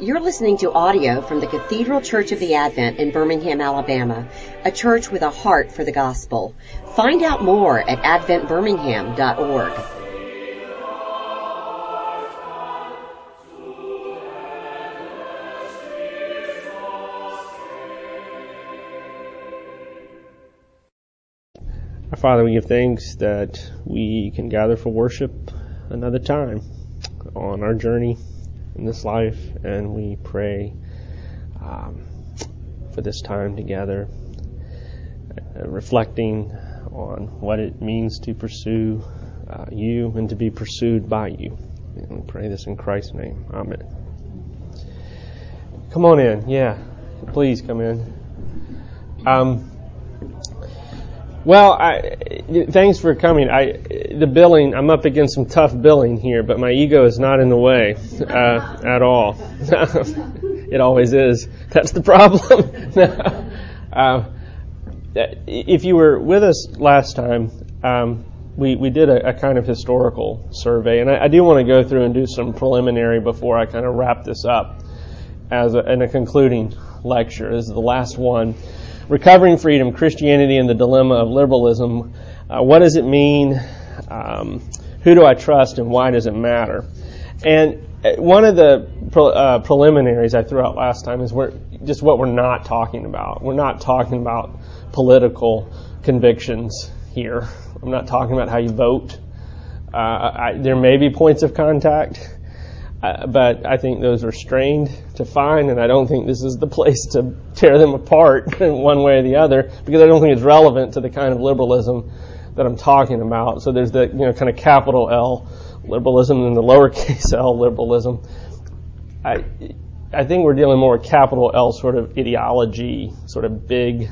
You're listening to audio from the Cathedral Church of the Advent in Birmingham, Alabama, a church with a heart for the gospel. Find out more at adventbirmingham.org. Our Father, we give thanks that we can gather for worship another time on our journey in this life, and we pray um, for this time together, uh, reflecting on what it means to pursue uh, you and to be pursued by you. And we pray this in Christ's name. Amen. Come on in. Yeah, please come in. Um, well, I, thanks for coming. I, the billing, I'm up against some tough billing here, but my ego is not in the way uh, at all. it always is. That's the problem. uh, if you were with us last time, um, we, we did a, a, kind of historical survey, and I, I, do want to go through and do some preliminary before I kind of wrap this up as a, in a concluding lecture. This is the last one. Recovering Freedom, Christianity and the Dilemma of Liberalism. Uh, what does it mean? Um, who do I trust and why does it matter? And uh, one of the pre- uh, preliminaries I threw out last time is we're, just what we're not talking about. We're not talking about political convictions here. I'm not talking about how you vote. Uh, I, there may be points of contact. Uh, but I think those are strained to find, and I don't think this is the place to tear them apart in one way or the other because I don't think it's relevant to the kind of liberalism that I'm talking about. So there's the you know kind of capital L liberalism and the lowercase l liberalism. I I think we're dealing more with capital L sort of ideology, sort of big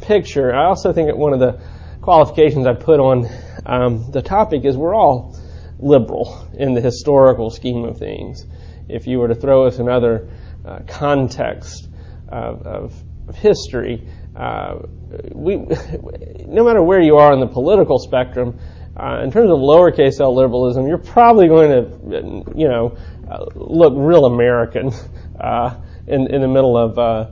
picture. I also think that one of the qualifications I put on um, the topic is we're all liberal in the historical scheme of things. If you were to throw us another uh, context of, of, of history, uh, we, no matter where you are on the political spectrum, uh, in terms of lowercase l liberalism, you're probably going to, you know, uh, look real American uh, in in the middle of, uh,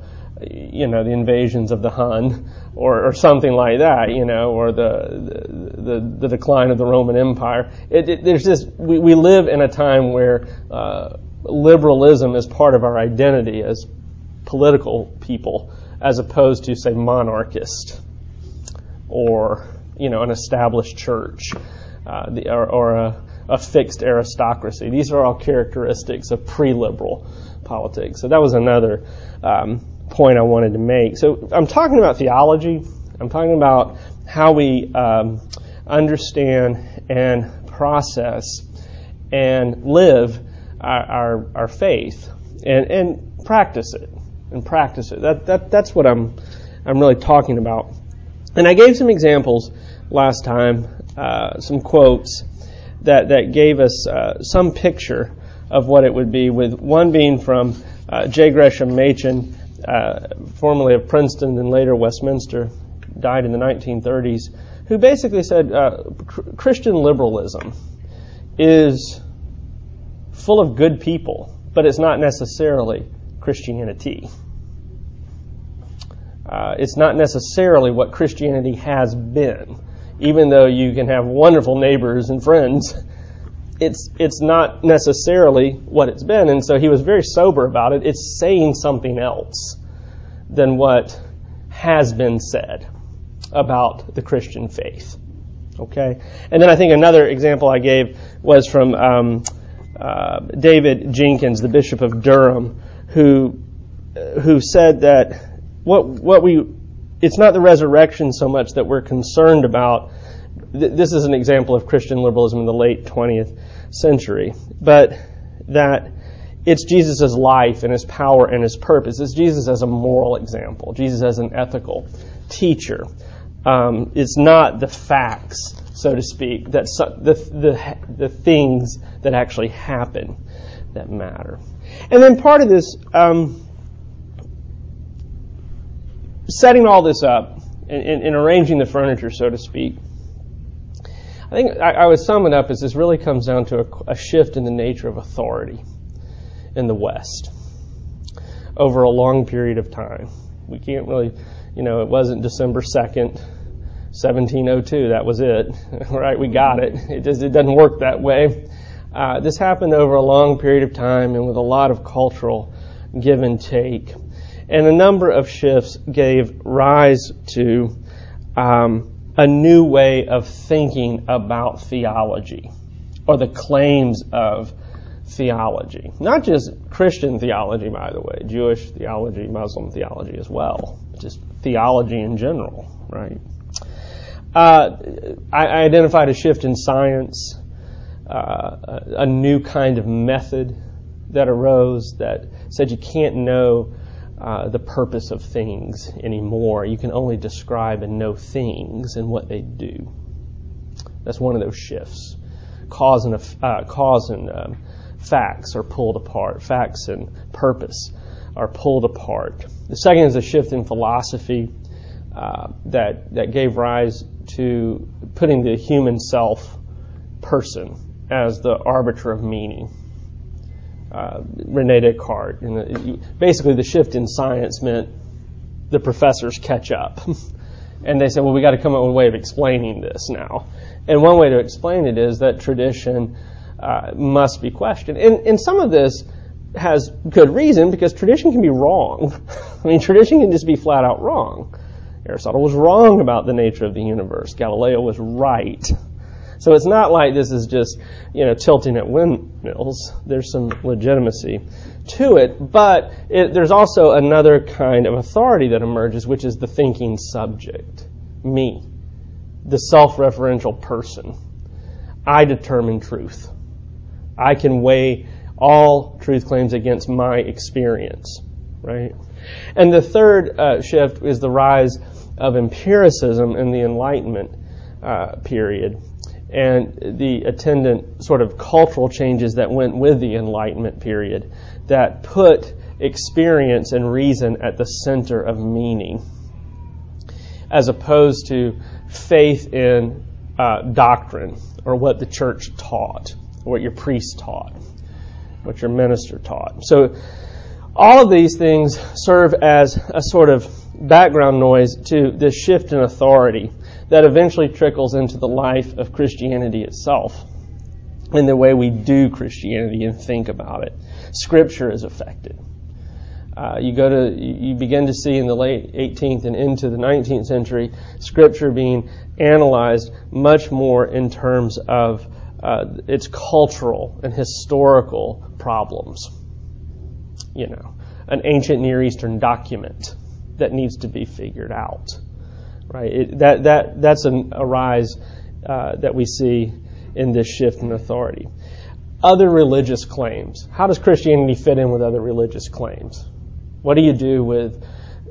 you know, the invasions of the Hun or, or something like that, you know, or the the, the decline of the Roman Empire. It, it, there's just we, we live in a time where liberalism is part of our identity as political people, as opposed to say monarchist or you know an established church uh, the, or, or a, a fixed aristocracy. These are all characteristics of pre-liberal politics. So that was another. Um, point I wanted to make. So I'm talking about theology. I'm talking about how we um, understand and process and live our, our, our, faith and, and practice it and practice it. That, that, that's what I'm, I'm really talking about. And I gave some examples last time, uh, some quotes that, that gave us uh, some picture of what it would be, with one being from uh, J. Gresham Machen, uh, formerly of Princeton and later Westminster, died in the 1930s, who basically said uh, Christian liberalism is full of good people, but it's not necessarily Christianity. Uh, it's not necessarily what Christianity has been, even though you can have wonderful neighbors and friends. It's it's not necessarily what it's been, and so he was very sober about it. It's saying something else than what has been said about the Christian faith. Okay? And then I think another example I gave was from um, uh, David Jenkins, the Bishop of Durham, who who said that what what we it's not the resurrection so much that we're concerned about. This is an example of Christian liberalism in the late 20th century, but that it's Jesus' life and his power and his purpose. It's Jesus as a moral example, Jesus as an ethical teacher. Um, it's not the facts, so to speak, that the, the, the things that actually happen that matter. And then part of this, um, setting all this up and, and, and, arranging the furniture, so to speak, I think I, I would sum it up as this really comes down to a, a shift in the nature of authority in the West. over a long period of time. We can't really, you know, it wasn't December 2nd, 1702. That was it, right? We got it. It just it doesn't work that way. Uh, this happened over a long period of time and with a lot of cultural give and take, and a number of shifts gave rise to um, a new way of thinking about theology, or the claims of theology. Not just Christian theology, by the way, Jewish theology, Muslim theology as well, just theology in general, right? Uh, I, I, identified a shift in science, uh, a, a new kind of method that arose that said you can't know uh, the purpose of things anymore. You can only describe and know things and what they do. That's one of those shifts. Cause and, uh, cause and um, facts are pulled apart. Facts and purpose are pulled apart. The second is a shift in philosophy uh, that that gave rise to putting the human self person as the arbiter of meaning. Uh, Rene Descartes. And basically, the shift in science meant the professors catch up. and they said, well, we got to come up with a way of explaining this now. And one way to explain it is that tradition uh, must be questioned. And, and some of this has good reason because tradition can be wrong. I mean, tradition can just be flat out wrong. Aristotle was wrong about the nature of the universe. Galileo was right. So it's not like this is just, you know, tilting at windmills. There's some legitimacy to it, but it, there's also another kind of authority that emerges, which is the thinking subject. Me. The self-referential person. I determine truth. I can weigh all truth claims against my experience, right? And the third uh, shift is the rise of empiricism in the Enlightenment uh, period and the attendant sort of cultural changes that went with the Enlightenment period that put experience and reason at the center of meaning, as opposed to faith in uh, doctrine or what the church taught, what your priest taught, what your minister taught. So, all of these things serve as a sort of background noise to this shift in authority that eventually trickles into the life of Christianity itself and the way we do Christianity and think about it. Scripture is affected. Uh, you go to, you begin to see in the late 18th and into the 19th century, Scripture being analyzed much more in terms of uh, its cultural and historical problems. You know, an ancient Near Eastern document that needs to be figured out right? It, that, that, that's an, a rise uh, that we see in this shift in authority. Other religious claims. How does Christianity fit in with other religious claims? What do you do with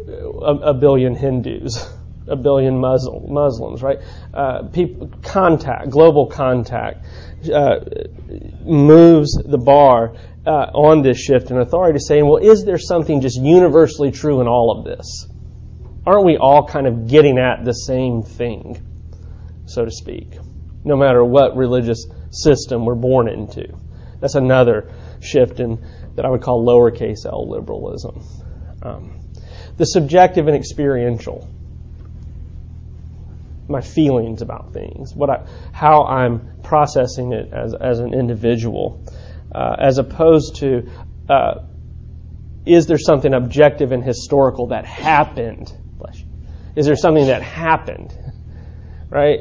a, a billion Hindus, a billion Muslim, Muslims, right? Uh, people, contact, global contact, uh, moves the bar uh, on this shift in authority, saying, well, is there something just universally true in all of this? aren't we all kind of getting at the same thing, so to speak, no matter what religious system we're born into? That's another shift in that I would call lowercase l liberalism. Um, the subjective and experiential, my feelings about things, what I, how I'm processing it as, as an individual, uh, as opposed to uh, is there something objective and historical that happened is there something that happened, right?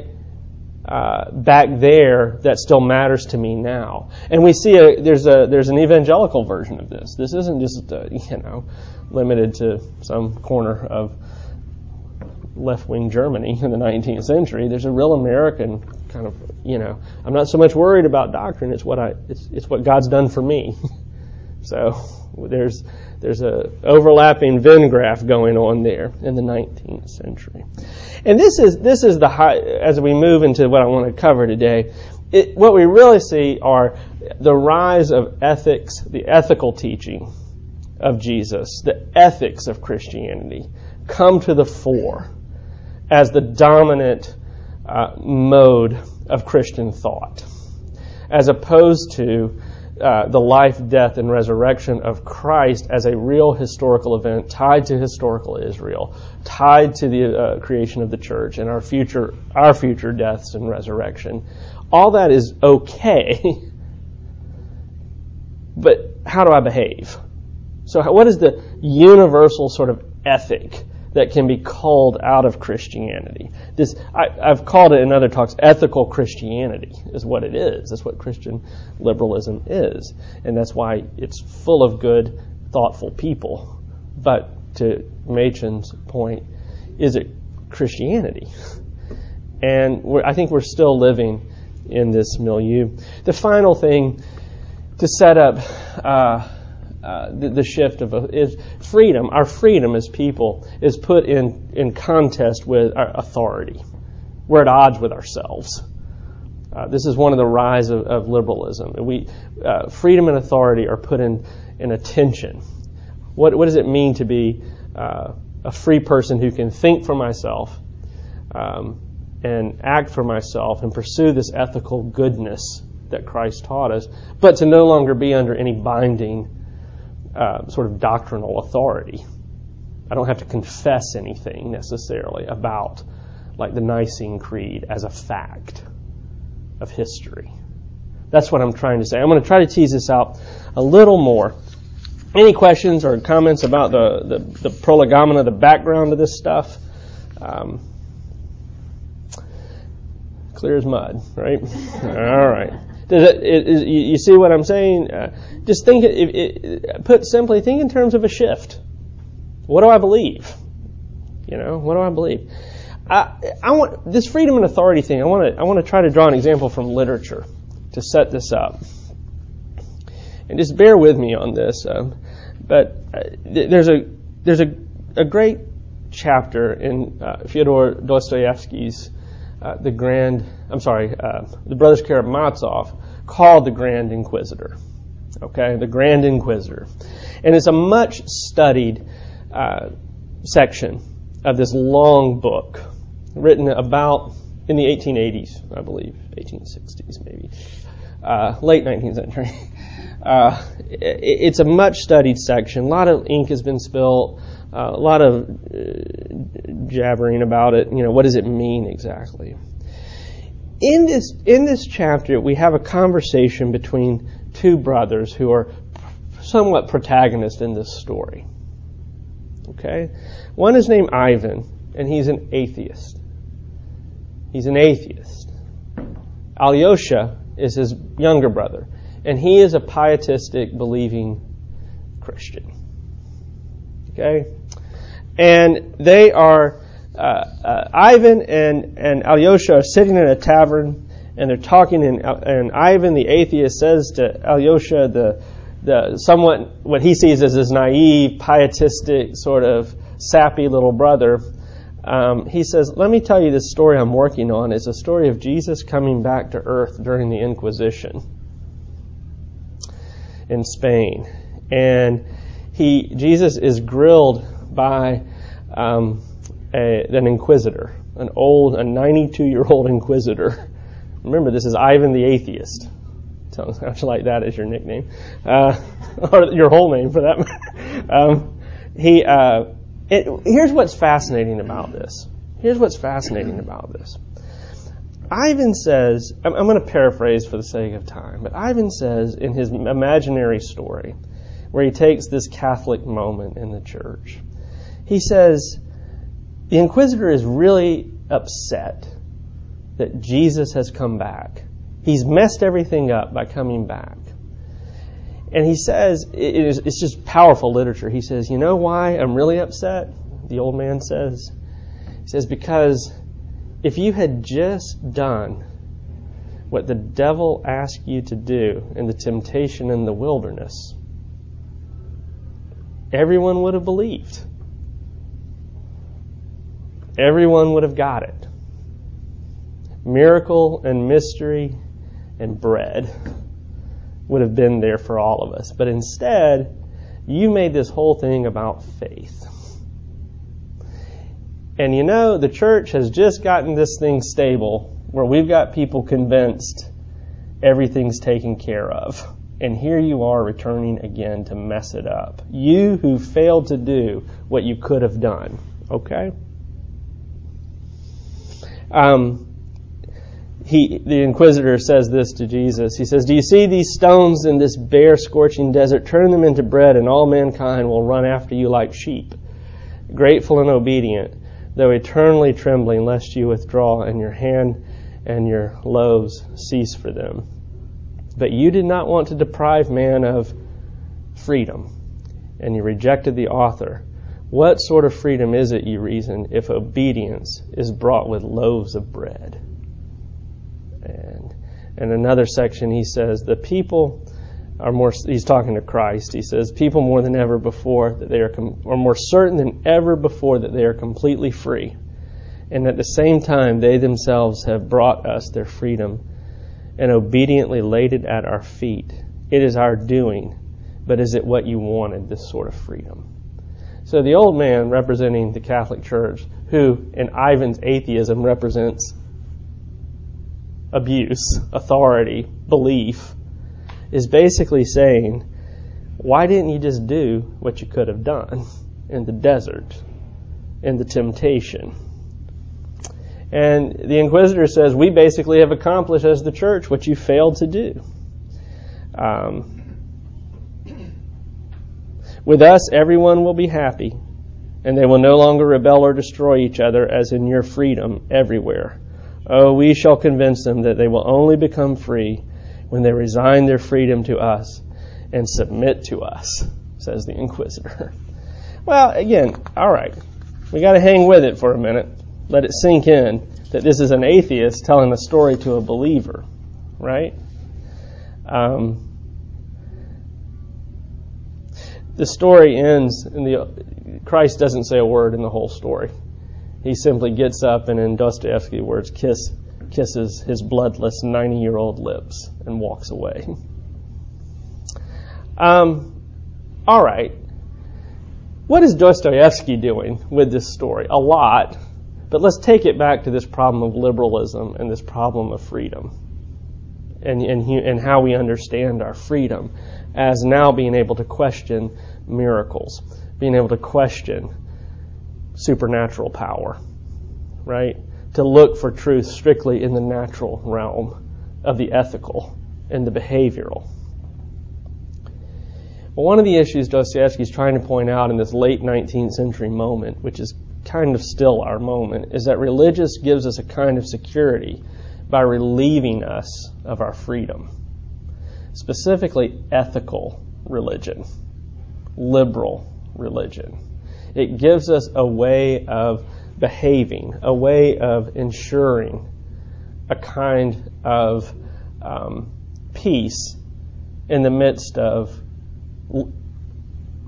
Uh, back there that still matters to me now. And we see a, there's a there's an evangelical version of this. This isn't just uh, you know limited to some corner of left wing Germany in the 19th century. There's a real American kind of you know I'm not so much worried about doctrine. It's what I it's it's what God's done for me. so there's there's a overlapping Venn graph going on there in the 19th century. And this is, this is the high, as we move into what I want to cover today, it, what we really see are the rise of ethics, the ethical teaching of Jesus, the ethics of Christianity come to the fore as the dominant uh, mode of Christian thought, as opposed to uh, the life, death, and resurrection of Christ as a real historical event tied to historical Israel, tied to the uh, creation of the church and our future, our future deaths and resurrection. All that is okay, but how do I behave? So, what is the universal sort of ethic that can be called out of Christianity. This, I, have called it in other talks, ethical Christianity is what it is. That's what Christian liberalism is. And that's why it's full of good, thoughtful people. But to Machen's point, is it Christianity? And I think we're still living in this milieu. The final thing to set up uh, uh, the, the, shift of a, is freedom. Our freedom as people is put in in contest with our authority. We're at odds with ourselves. Uh, this is one of the rise of, of liberalism. We uh, freedom and authority are put in in a tension. What what does it mean to be uh, a free person who can think for myself um, and act for myself and pursue this ethical goodness that Christ taught us, but to no longer be under any binding uh, sort of doctrinal authority. I don't have to confess anything necessarily about like the Nicene Creed as a fact of history. That's what I'm trying to say. I'm going to try to tease this out a little more. Any questions or comments about the, the, the prolegomena, the background of this stuff? Um, clear as mud, right? All right. It, you see what I'm saying? Uh, just think, it, put simply, think in terms of a shift. What do I believe? You know, what do I believe? I, I want this freedom and authority thing. I want to I want to try to draw an example from literature to set this up, and just bear with me on this. Um, but uh, there's a there's a a great chapter in uh, Fyodor Dostoevsky's uh, the Grand, I'm sorry, uh, the Brothers Karamazov called the Grand Inquisitor. Okay, the Grand Inquisitor. And it's a much studied uh, section of this long book written about in the 1880s, I believe, 1860s maybe, uh, late 19th century. Uh, it, it's a much studied section. A lot of ink has been spilled. Uh, a lot of uh, jabbering about it. You know, what does it mean exactly? In this in this chapter, we have a conversation between two brothers who are somewhat protagonists in this story. Okay, one is named Ivan, and he's an atheist. He's an atheist. Alyosha is his younger brother, and he is a pietistic, believing Christian. Okay, and they are uh, uh, Ivan and, and Alyosha are sitting in a tavern and they're talking, and, and Ivan, the atheist, says to Alyosha, the, the somewhat what he sees as his naive, pietistic, sort of sappy little brother, um, he says, Let me tell you this story I'm working on. It's a story of Jesus coming back to earth during the Inquisition in Spain. And he Jesus is grilled by um, a, an inquisitor, an old, a 92 year old inquisitor. Remember, this is Ivan the Atheist. Sounds like that as your nickname, uh, or your whole name for that matter. Um, he, uh, it, here's what's fascinating about this. Here's what's fascinating about this. Ivan says, I'm, I'm going to paraphrase for the sake of time, but Ivan says in his imaginary story, where he takes this Catholic moment in the church, he says, the inquisitor is really upset that Jesus has come back. He's messed everything up by coming back. And he says, it is, it's just powerful literature. He says, You know why I'm really upset? The old man says, He says, Because if you had just done what the devil asked you to do in the temptation in the wilderness, everyone would have believed everyone would have got it. Miracle and mystery and bread would have been there for all of us. But instead, you made this whole thing about faith. And you know, the church has just gotten this thing stable where we've got people convinced everything's taken care of. And here you are returning again to mess it up. You who failed to do what you could have done. Okay? Um, he, the inquisitor says this to Jesus. He says, Do you see these stones in this bare, scorching desert? Turn them into bread, and all mankind will run after you like sheep, grateful and obedient, though eternally trembling, lest you withdraw, and your hand and your loaves cease for them. But you did not want to deprive man of freedom, and you rejected the author. What sort of freedom is it, you reason, if obedience is brought with loaves of bread? And in another section, he says, The people are more, he's talking to Christ. He says, People more than ever before that they are, com- are more certain than ever before that they are completely free. And at the same time, they themselves have brought us their freedom and obediently laid it at our feet. It is our doing, but is it what you wanted, this sort of freedom? So the old man representing the Catholic Church, who in Ivan's atheism represents abuse, authority, belief, is basically saying, why didn't you just do what you could have done in the desert, in the temptation? And the inquisitor says, we basically have accomplished as the church what you failed to do. Um, with us, everyone will be happy, and they will no longer rebel or destroy each other as in your freedom everywhere. Oh, we shall convince them that they will only become free when they resign their freedom to us and submit to us, says the inquisitor. Well, again, all right. We got to hang with it for a minute. Let it sink in that this is an atheist telling a story to a believer, right? Um, the story ends, and the Christ doesn't say a word in the whole story. He simply gets up and, in Dostoevsky words, kiss, kisses his bloodless 90 year old lips and walks away. Um, all right. What is Dostoevsky doing with this story? A lot. But let's take it back to this problem of liberalism and this problem of freedom and, and, and how we understand our freedom as now being able to question miracles, being able to question supernatural power, right? To look for truth strictly in the natural realm of the ethical and the behavioral. Well, one of the issues Dostoevsky is trying to point out in this late 19th century moment, which is kind of still our moment, is that religious gives us a kind of security by relieving us of our freedom. Specifically, ethical religion, liberal religion. It gives us a way of behaving, a way of ensuring a kind of um, peace in the midst of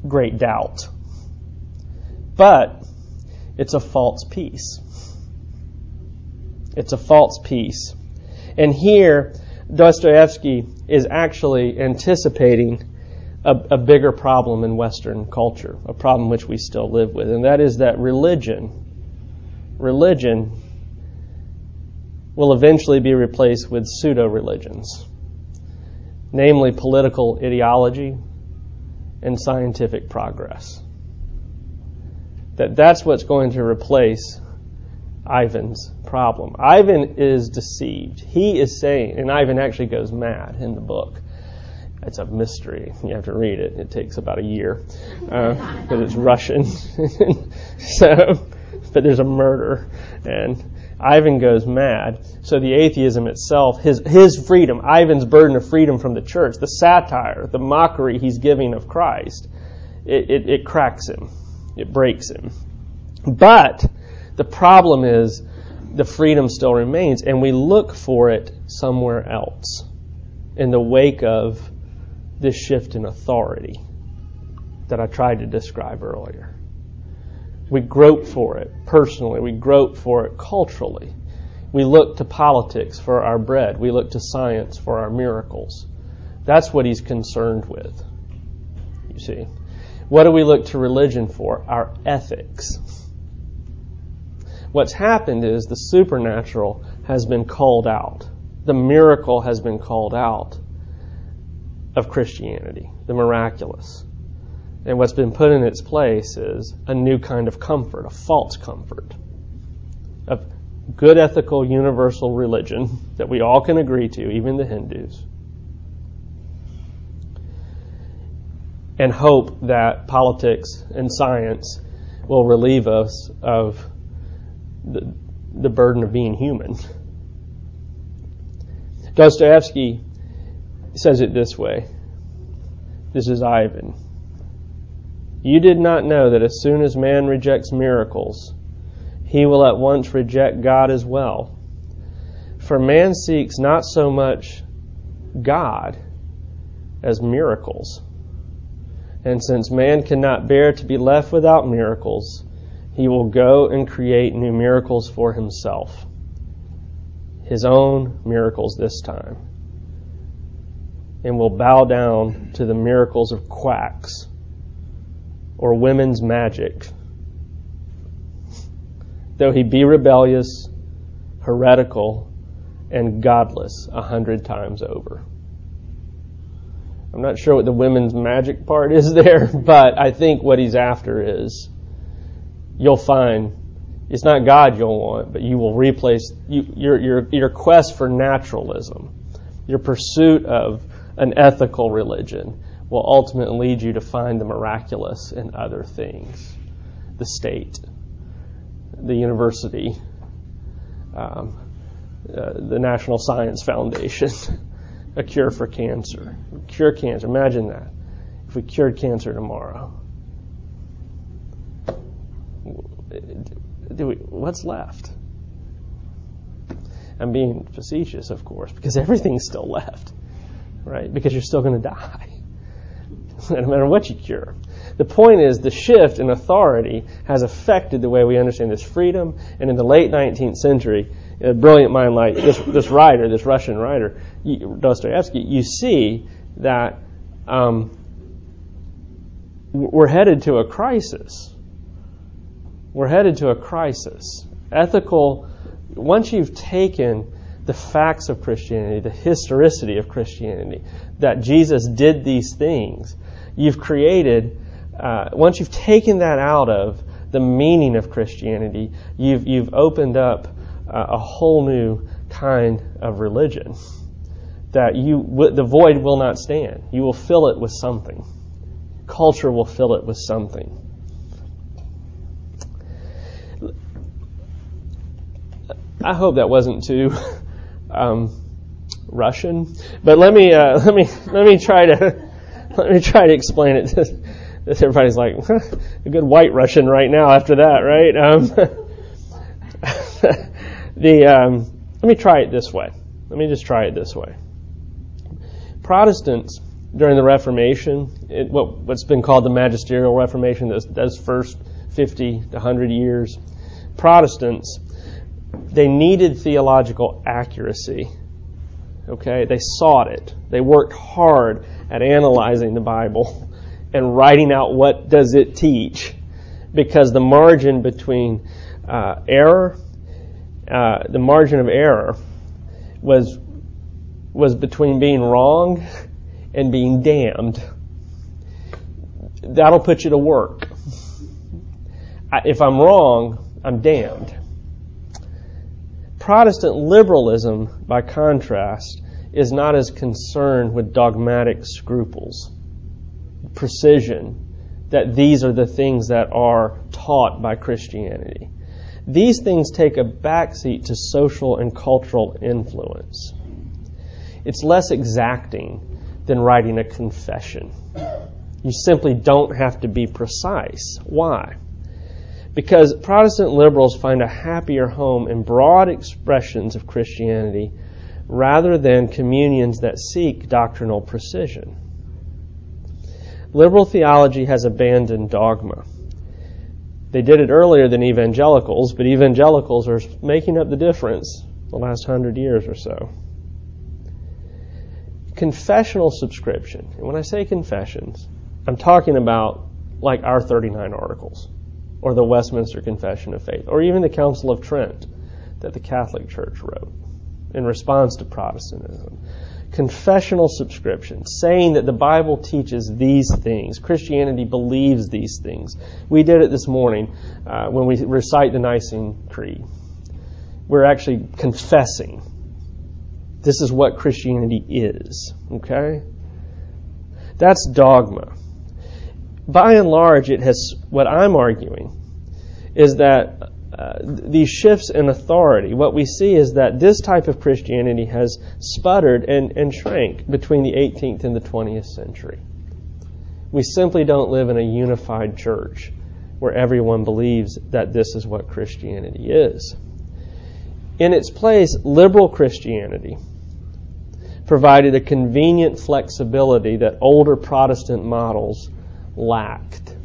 great doubt. But it's a false peace. It's a false peace. And here, Dostoevsky is actually anticipating a, a, bigger problem in Western culture, a problem which we still live with, and that is that religion, religion will eventually be replaced with pseudo religions, namely political ideology and scientific progress. That that's what's going to replace Ivan's problem. Ivan is deceived. He is saying, and Ivan actually goes mad in the book. It's a mystery. You have to read it. It takes about a year because uh, it's Russian. so, but there's a murder, and Ivan goes mad. So the atheism itself, his his freedom, Ivan's burden of freedom from the church, the satire, the mockery he's giving of Christ, it, it, it cracks him, it breaks him. But the problem is the freedom still remains, and we look for it somewhere else in the wake of this shift in authority that I tried to describe earlier. We grope for it personally, we grope for it culturally. We look to politics for our bread, we look to science for our miracles. That's what he's concerned with. You see. What do we look to religion for? Our ethics. What's happened is the supernatural has been called out. The miracle has been called out of Christianity, the miraculous. And what's been put in its place is a new kind of comfort, a false comfort, of good ethical universal religion that we all can agree to, even the Hindus. And hope that politics and science will relieve us of the, the burden of being human. Dostoevsky says it this way. This is Ivan. You did not know that as soon as man rejects miracles, he will at once reject God as well. For man seeks not so much God as miracles. And since man cannot bear to be left without miracles, he will go and create new miracles for himself. His own miracles this time. And will bow down to the miracles of quacks or women's magic. Though he be rebellious, heretical, and godless a hundred times over. I'm not sure what the women's magic part is there, but I think what he's after is you'll find it's not God you'll want, but you will replace you, your, your, your quest for naturalism, your pursuit of an ethical religion will ultimately lead you to find the miraculous in other things the state, the university, um, uh, the National Science Foundation, a cure for cancer. Cure cancer. Imagine that. If we cured cancer tomorrow we, what's left? I'm being facetious, of course, because everything's still left, right? Because you're still going to die, no matter what you cure. The point is, the shift in authority has affected the way we understand this freedom. And in the late 19th century, a brilliant mind like this, this writer, this Russian writer, Dostoevsky, you see that um, we're headed to a crisis we're headed to a crisis. Ethical, once you've taken the facts of Christianity, the historicity of Christianity, that Jesus did these things, you've created, uh, once you've taken that out of the meaning of Christianity, you've, you've opened up uh, a whole new kind of religion that you, the void will not stand. You will fill it with something. Culture will fill it with something. I hope that wasn't too um, Russian, but let me uh, let me let me try to let me try to explain it. This everybody's like a good white Russian right now after that, right? Um, the um, let me try it this way. Let me just try it this way. Protestants during the Reformation, it, what, what's been called the Magisterial Reformation, those, those first 50 to 100 years, Protestants they needed theological accuracy. Okay? They sought it. They worked hard at analyzing the Bible and writing out what does it teach because the margin between uh, error, uh, the margin of error was was between being wrong and being damned. That'll put you to work. If I'm wrong, I'm damned. Protestant liberalism, by contrast, is not as concerned with dogmatic scruples, precision, that these are the things that are taught by Christianity. These things take a backseat to social and cultural influence. It's less exacting than writing a confession. You simply don't have to be precise. Why? Because Protestant liberals find a happier home in broad expressions of Christianity rather than communions that seek doctrinal precision. Liberal theology has abandoned dogma. They did it earlier than evangelicals, but evangelicals are making up the difference the last hundred years or so. Confessional subscription, and when I say confessions, I'm talking about like our 39 articles or the Westminster Confession of Faith, or even the Council of Trent that the Catholic Church wrote. in response to Protestantism. Confessional subscription, saying that the Bible teaches these things. Christianity believes these things. We did it this morning uh, when we recite the Nicene Creed. We're actually confessing. This is what Christianity is. Okay? That's dogma. By and large, it has, what I'm arguing is that uh, these shifts in authority, what we see is that this type of Christianity has sputtered and, and shrank between the 18th and the 20th century. We simply don't live in a unified church where everyone believes that this is what Christianity is. In its place, liberal Christianity provided a convenient flexibility that older Protestant models lacked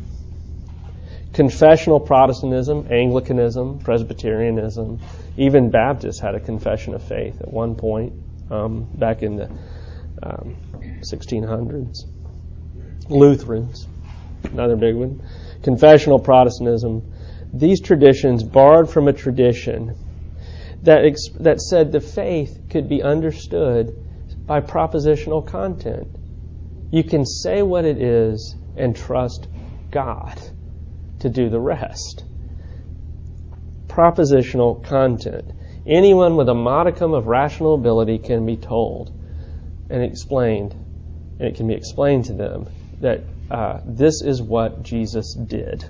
confessional Protestantism, Anglicanism, Presbyterianism, even Baptists had a confession of faith at one point um, back in the um, 1600s. Lutherans, another big one. Confessional Protestantism. These traditions borrowed from a tradition that, ex- that said the faith could be understood by propositional content. You can say what it is and trust God to do the rest. Propositional content. Anyone with a modicum of rational ability can be told and explained, and it can be explained to them that uh, this is what Jesus did,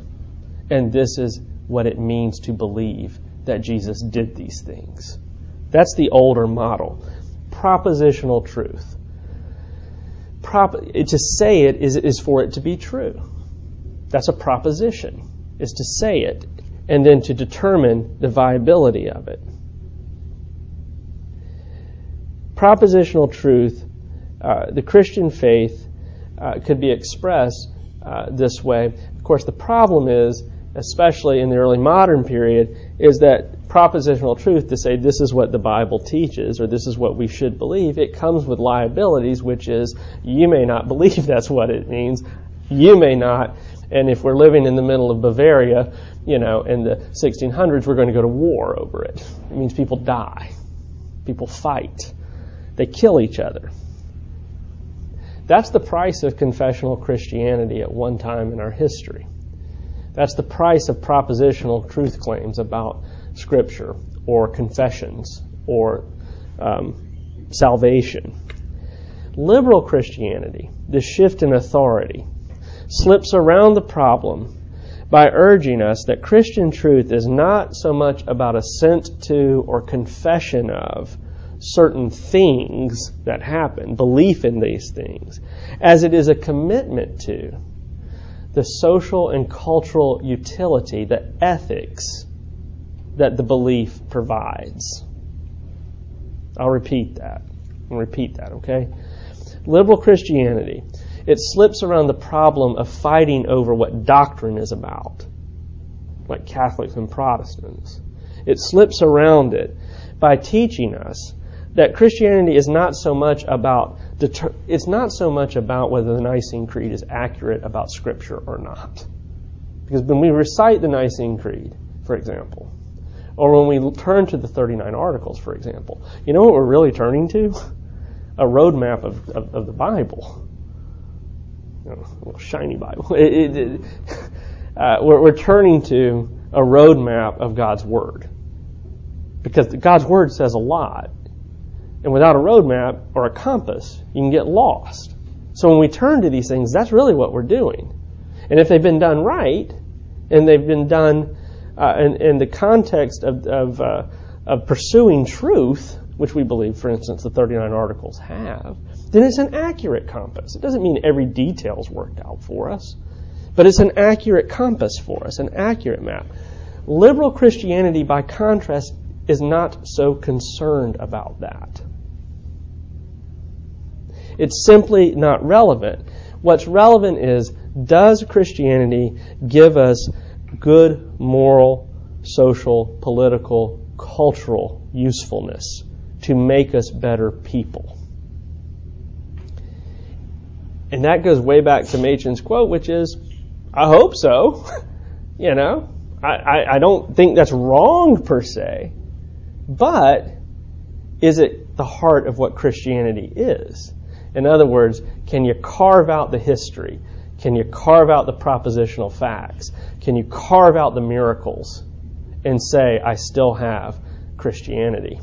and this is what it means to believe that Jesus did these things. That's the older model. Propositional truth. Prop- to say it is, is for it to be true. That's a proposition, is to say it and then to determine the viability of it. Propositional truth, uh, the Christian faith, uh, could be expressed uh, this way. Of course, the problem is, especially in the early modern period, is that propositional truth to say this is what the Bible teaches or this is what we should believe, it comes with liabilities, which is you may not believe that's what it means. You may not, and if we're living in the middle of Bavaria, you know, in the 1600s, we're going to go to war over it. It means people die. People fight. They kill each other. That's the price of confessional Christianity at one time in our history. That's the price of propositional truth claims about Scripture or confessions or um, salvation. Liberal Christianity, the shift in authority, slips around the problem by urging us that Christian truth is not so much about assent to or confession of certain things that happen, belief in these things, as it is a commitment to the social and cultural utility, the ethics that the belief provides. I'll repeat that. I'll repeat that, okay? Liberal Christianity it slips around the problem of fighting over what doctrine is about, like Catholics and Protestants. It slips around it by teaching us that Christianity is not so much about deter- it's not so much about whether the Nicene Creed is accurate about Scripture or not. Because when we recite the Nicene Creed, for example, or when we turn to the 39 Articles, for example, you know what we're really turning to? A roadmap of, of, of the Bible you know, a little shiny Bible. It, it, uh, we're, we're turning to a roadmap of God's Word. Because God's Word says a lot. And without a roadmap or a compass, you can get lost. So when we turn to these things, that's really what we're doing. And if they've been done right, and they've been done uh, in, in, the context of, of, uh, of pursuing truth, which we believe, for instance, the 39 articles have, then it's an accurate compass. It doesn't mean every detail is worked out for us, but it's an accurate compass for us, an accurate map. Liberal Christianity, by contrast, is not so concerned about that. It's simply not relevant. What's relevant is does Christianity give us good moral, social, political, cultural usefulness to make us better people? And that goes way back to Machen's quote, which is, I hope so. you know, I, I, I don't think that's wrong per se, but is it the heart of what Christianity is? In other words, can you carve out the history? Can you carve out the propositional facts? Can you carve out the miracles and say, I still have Christianity?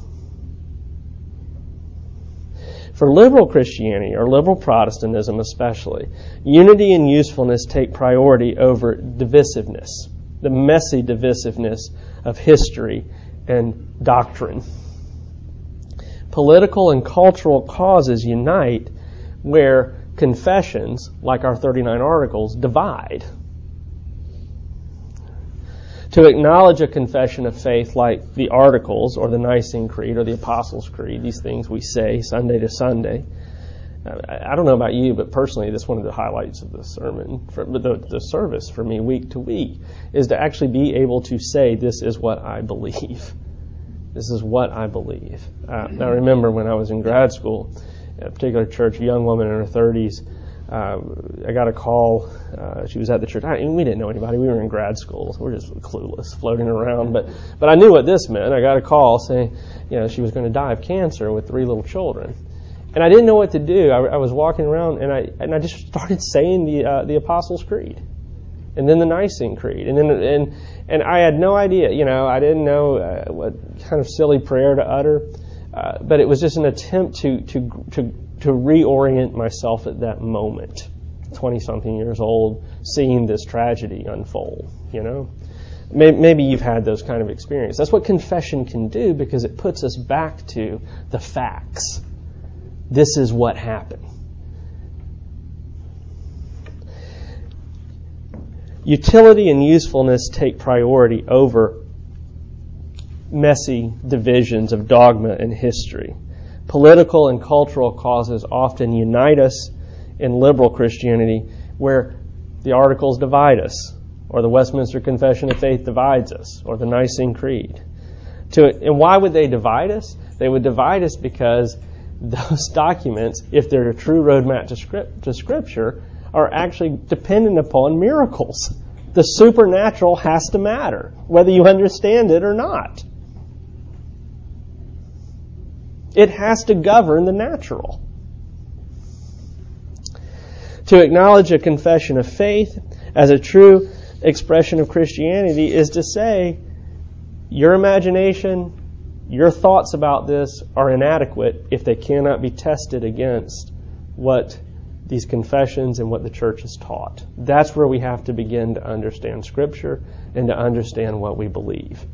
For liberal Christianity, or liberal Protestantism especially, unity and usefulness take priority over divisiveness, the messy divisiveness of history and doctrine. Political and cultural causes unite where confessions, like our 39 articles, divide. To acknowledge a confession of faith like the Articles or the Nicene Creed or the Apostles' Creed, these things we say Sunday to Sunday. I don't know about you, but personally, that's one of the highlights of the sermon, for, the, the service for me week to week, is to actually be able to say, This is what I believe. This is what I believe. Uh, I remember when I was in grad school, a particular church, a young woman in her 30s, uh, I got a call. Uh, she was at the church. I, we didn't know anybody. We were in grad school. So we're just clueless, floating around. But but I knew what this meant. I got a call saying, you know, she was going to die of cancer with three little children, and I didn't know what to do. I, I was walking around and I and I just started saying the uh, the Apostles' Creed, and then the Nicene Creed, and then and and I had no idea. You know, I didn't know uh, what kind of silly prayer to utter. Uh, but it was just an attempt to, to, to to reorient myself at that moment. 20 something years old, seeing this tragedy unfold, you know? Maybe you've had those kind of experiences. That's what confession can do because it puts us back to the facts. This is what happened. Utility and usefulness take priority over messy divisions of dogma and history. Political and cultural causes often unite us in liberal Christianity, where the Articles divide us, or the Westminster Confession of Faith divides us, or the Nicene Creed. To, and why would they divide us? They would divide us because those documents, if they're a true roadmap to, script, to Scripture, are actually dependent upon miracles. The supernatural has to matter, whether you understand it or not. It has to govern the natural. To acknowledge a confession of faith as a true expression of Christianity is to say, your imagination, your thoughts about this are inadequate if they cannot be tested against what these confessions and what the church has taught. That's where we have to begin to understand Scripture and to understand what we believe.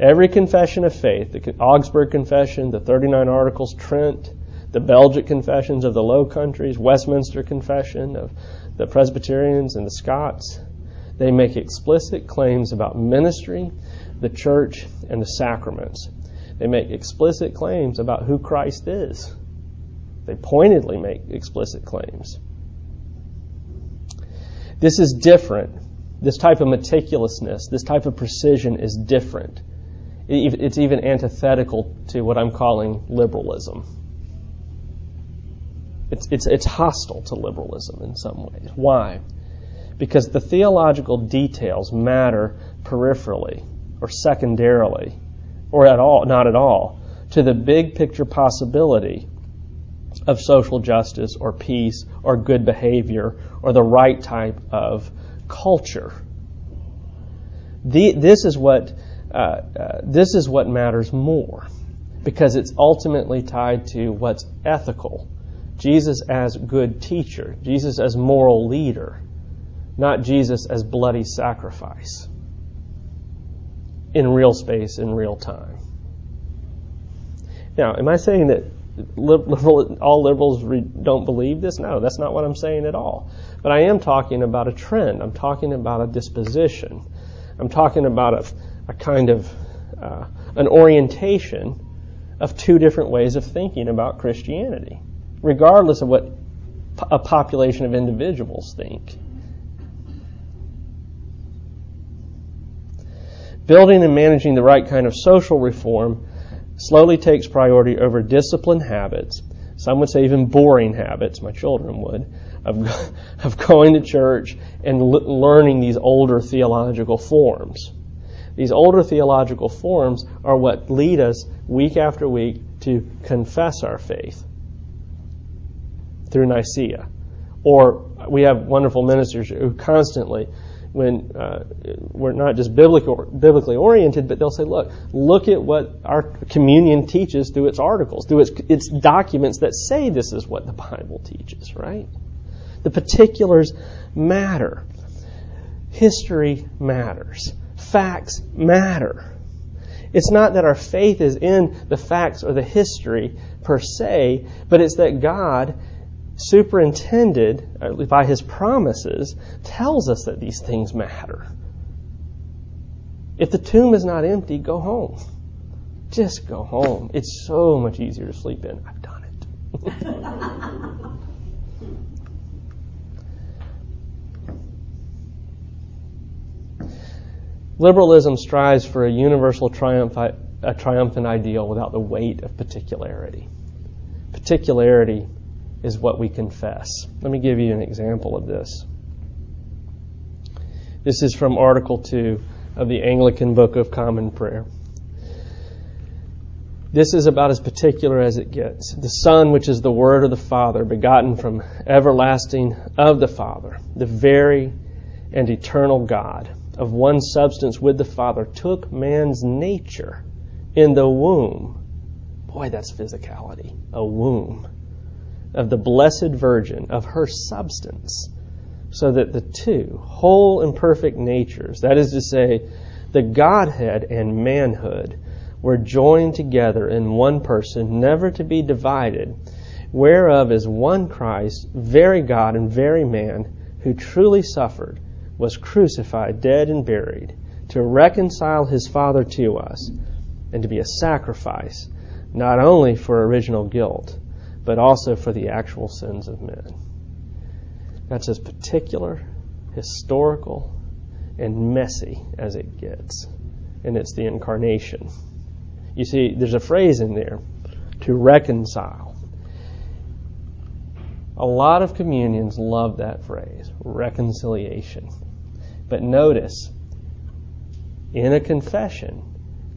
Every confession of faith, the Augsburg Confession, the 39 Articles, Trent, the Belgic Confessions of the Low Countries, Westminster Confession of the Presbyterians and the Scots, they make explicit claims about ministry, the church, and the sacraments. They make explicit claims about who Christ is. They pointedly make explicit claims. This is different. This type of meticulousness, this type of precision is different it's even antithetical to what I'm calling liberalism. It's, it's, it's hostile to liberalism in some ways. Why? Because the theological details matter peripherally or secondarily or at all, not at all, to the big picture possibility of social justice or peace or good behavior or the right type of culture. The, this is what uh, uh, this is what matters more because it's ultimately tied to what's ethical. Jesus as good teacher, Jesus as moral leader, not Jesus as bloody sacrifice in real space, in real time. Now, am I saying that liberal, all liberals re, don't believe this? No, that's not what I'm saying at all. But I am talking about a trend. I'm talking about a disposition. I'm talking about a, a kind of uh, an orientation of two different ways of thinking about Christianity, regardless of what a population of individuals think. Building and managing the right kind of social reform slowly takes priority over disciplined habits, some would say even boring habits, my children would, of, of going to church and l- learning these older theological forms. These older theological forms are what lead us week after week to confess our faith through Nicaea. Or we have wonderful ministers who constantly, when uh, we're not just biblical, biblically oriented, but they'll say, look, look at what our communion teaches through its articles, through its, its documents that say this is what the Bible teaches, right? The particulars matter. History matters. Facts matter. It's not that our faith is in the facts or the history per se, but it's that God superintended uh, by his promises tells us that these things matter. If the tomb is not empty, go home. Just go home. It's so much easier to sleep in. I've done it. Liberalism strives for a universal triumph, a triumphant ideal without the weight of particularity. Particularity is what we confess. Let me give you an example of this. This is from Article 2 of the Anglican Book of Common Prayer. This is about as particular as it gets. The Son, which is the Word of the Father, begotten from everlasting of the Father, the very and eternal God of one substance with the Father, took man's nature in the womb. Boy, that's physicality. A womb. Of the Blessed Virgin, of her substance, so that the two whole and perfect natures, that is to say, the Godhead and manhood, were joined together in one person, never to be divided, whereof is one Christ, very God and very man, who truly suffered was crucified, dead, and buried to reconcile his Father to us and to be a sacrifice not only for original guilt, but also for the actual sins of men. That's as particular, historical, and messy as it gets. And it's the incarnation. You see, there's a phrase in there to reconcile. A lot of communions love that phrase, reconciliation. But notice, in a confession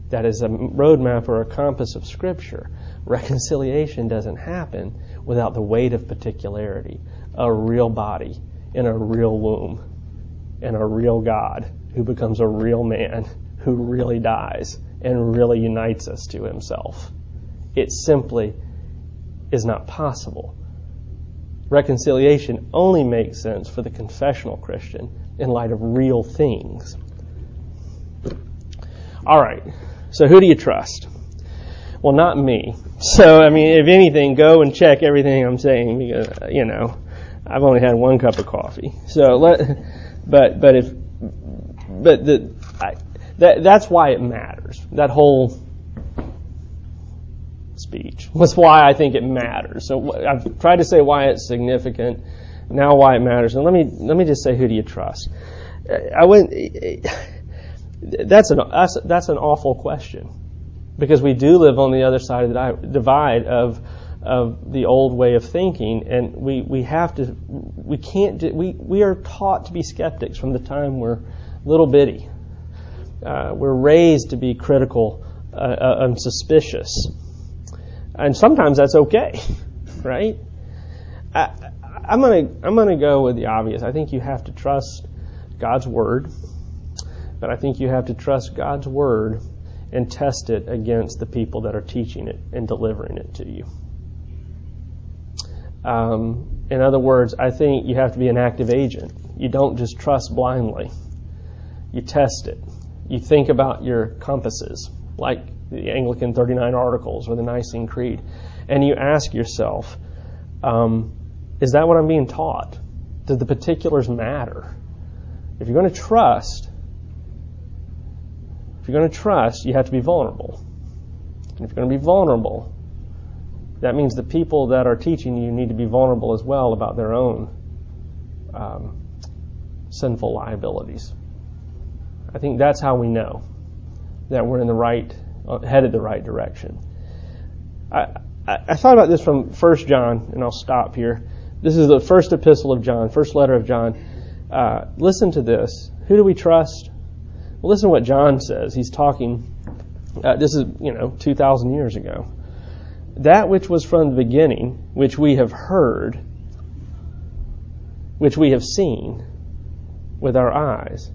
that is a roadmap or a compass of Scripture, reconciliation doesn't happen without the weight of particularity. A real body in a real womb and a real God who becomes a real man who really dies and really unites us to himself. It simply is not possible. Reconciliation only makes sense for the confessional Christian in light of real things. All right. So who do you trust? Well, not me. So, I mean, if anything, go and check everything I'm saying because, you know, I've only had one cup of coffee. So let, but, but if, but the, I, that, that's why it matters. That whole speech was why I think it matters. So I've tried to say why it's significant now why it matters. And let me let me just say, who do you trust? I went. That's an that's, that's an awful question because we do live on the other side of the divide of of the old way of thinking, and we, we have to we can't we we are taught to be skeptics from the time we're little bitty. Uh, we're raised to be critical uh, uh and suspicious, and sometimes that's okay, right? I, I'm gonna I'm gonna go with the obvious. I think you have to trust God's word, but I think you have to trust God's word and test it against the people that are teaching it and delivering it to you. Um, in other words, I think you have to be an active agent. You don't just trust blindly. You test it. You think about your compasses, like the Anglican 39 Articles or the Nicene Creed, and you ask yourself, um, is that what I'm being taught? Do the particulars matter? If you're going to trust, if you're going to trust, you have to be vulnerable. And if you're going to be vulnerable, that means the people that are teaching you need to be vulnerable as well about their own um, sinful liabilities. I think that's how we know that we're in the right, uh, headed the right direction. I, I, I thought about this from 1 John, and I'll stop here. This is the first epistle of John, first letter of John. Uh, listen to this. Who do we trust? Well, listen to what John says. He's talking, uh, this is, you know, 2,000 years ago. That which was from the beginning, which we have heard, which we have seen with our eyes,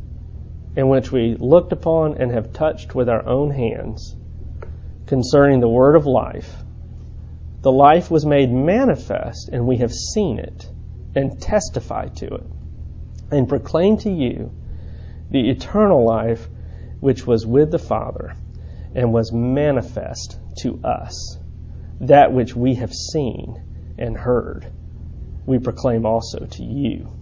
and which we looked upon and have touched with our own hands, concerning the word of life. The life was made manifest, and we have seen it, and testified to it, and proclaimed to you the eternal life which was with the Father, and was manifest to us. That which we have seen and heard, we proclaim also to you.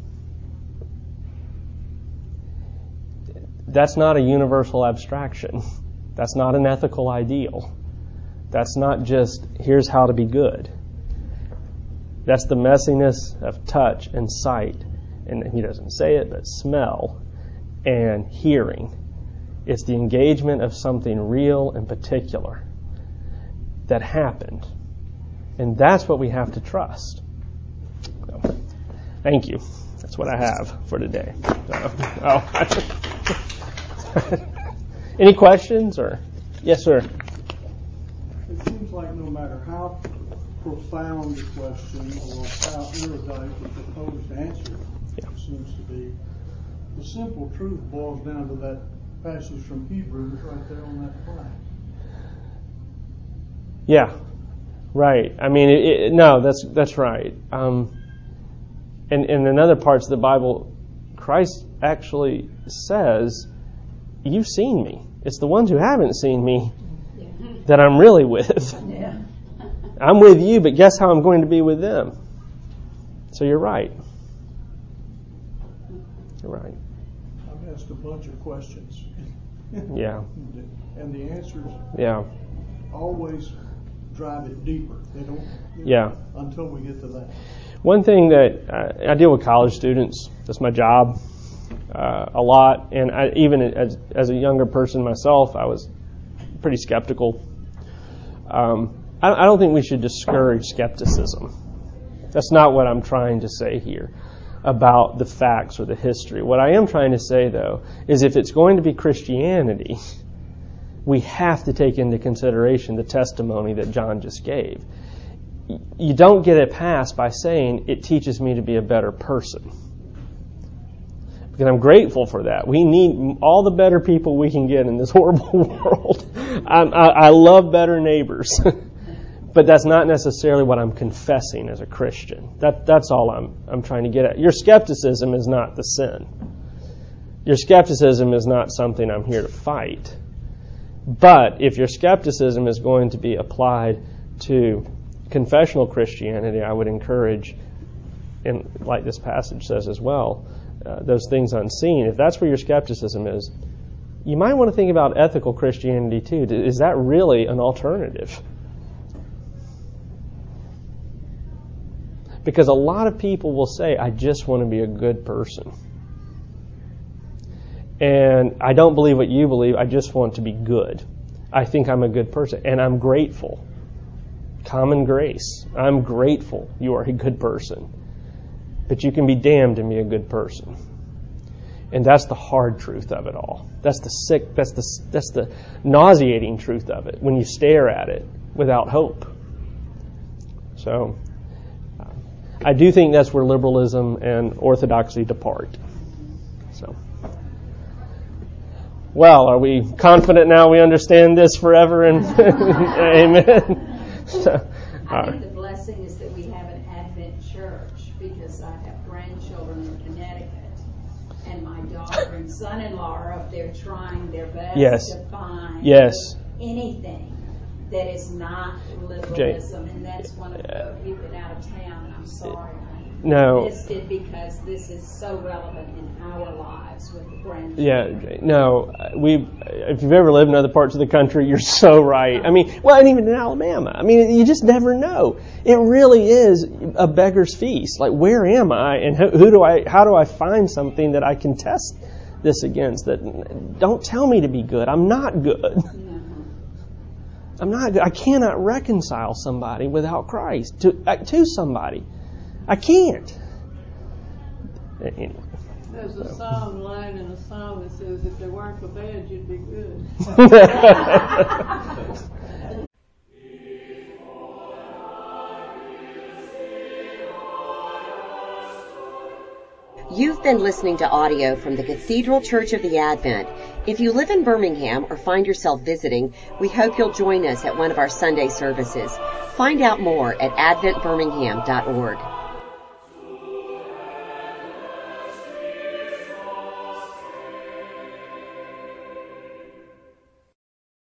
That's not a universal abstraction. That's not an ethical ideal. That's not just, here's how to be good. That's the messiness of touch and sight. And he doesn't say it, but smell and hearing. It's the engagement of something real and particular that happened. And that's what we have to trust. So, thank you. That's what I have for today. Oh. Any questions or yes, sir? Like no matter how profound the question or how erudite the proposed answer yeah. seems to be, the simple truth boils down to that passage from Hebrews right there on that plaque. Yeah, right. I mean, it, it, no, that's that's right. Um, and, and in other parts of the Bible, Christ actually says, "You've seen me." It's the ones who haven't seen me that I'm really with. Yeah. I'm with you, but guess how I'm going to be with them? So you're right. You're right. I've asked a bunch of questions. yeah. And the answers yeah. always drive it deeper. They don't. Yeah. Until we get to that. One thing that I, I deal with college students. That's my job. Uh, a lot, and I, even as, as a younger person myself, I was pretty skeptical. Um, I, I don't think we should discourage skepticism. That's not what I'm trying to say here about the facts or the history. What I am trying to say, though, is if it's going to be Christianity, we have to take into consideration the testimony that John just gave. You don't get a pass by saying it teaches me to be a better person. Because I'm grateful for that. We need all the better people we can get in this horrible world. I, I love better neighbors. but that's not necessarily what I'm confessing as a Christian. That, that's all I'm, I'm trying to get at. Your skepticism is not the sin. Your skepticism is not something I'm here to fight. But if your skepticism is going to be applied to confessional Christianity, I would encourage, and like this passage says as well, uh, those things unseen. If that's where your skepticism is, you might want to think about ethical Christianity too. Is that really an alternative? Because a lot of people will say, I just want to be a good person. And I don't believe what you believe, I just want to be good. I think I'm a good person, and I'm grateful. Common grace. I'm grateful you are a good person. But you can be damned and be a good person. And that's the hard truth of it all. That's the sick, that's the, that's the nauseating truth of it when you stare at it without hope. So, I do think that's where liberalism and orthodoxy depart. So, well, are we confident now we understand this forever? And amen. So, I think the blessing is that we have an Advent church because I have grandchildren in Connecticut, and my daughter and son-in-law are up there trying their best yes. to find yes. anything that is not liberalism, Jay. and that's one of the. We've been out of town, and I'm sorry. No. Listed because this is so relevant in our lives with the grandchildren. Yeah, no. We, if you've ever lived in other parts of the country, you're so right. I mean, well, and even in Alabama. I mean, you just never know. It really is a beggar's feast. Like, where am I, and who, who do I? How do I find something that I can test this against? That don't tell me to be good. I'm not good. I'm not. I cannot reconcile somebody without Christ to uh, to somebody. I can't. Anyway. There's a song line in a song that says, if they weren't for bad, you'd be good. You've been listening to audio from the Cathedral Church of the Advent. If you live in Birmingham or find yourself visiting, we hope you'll join us at one of our Sunday services. Find out more at adventbirmingham.org.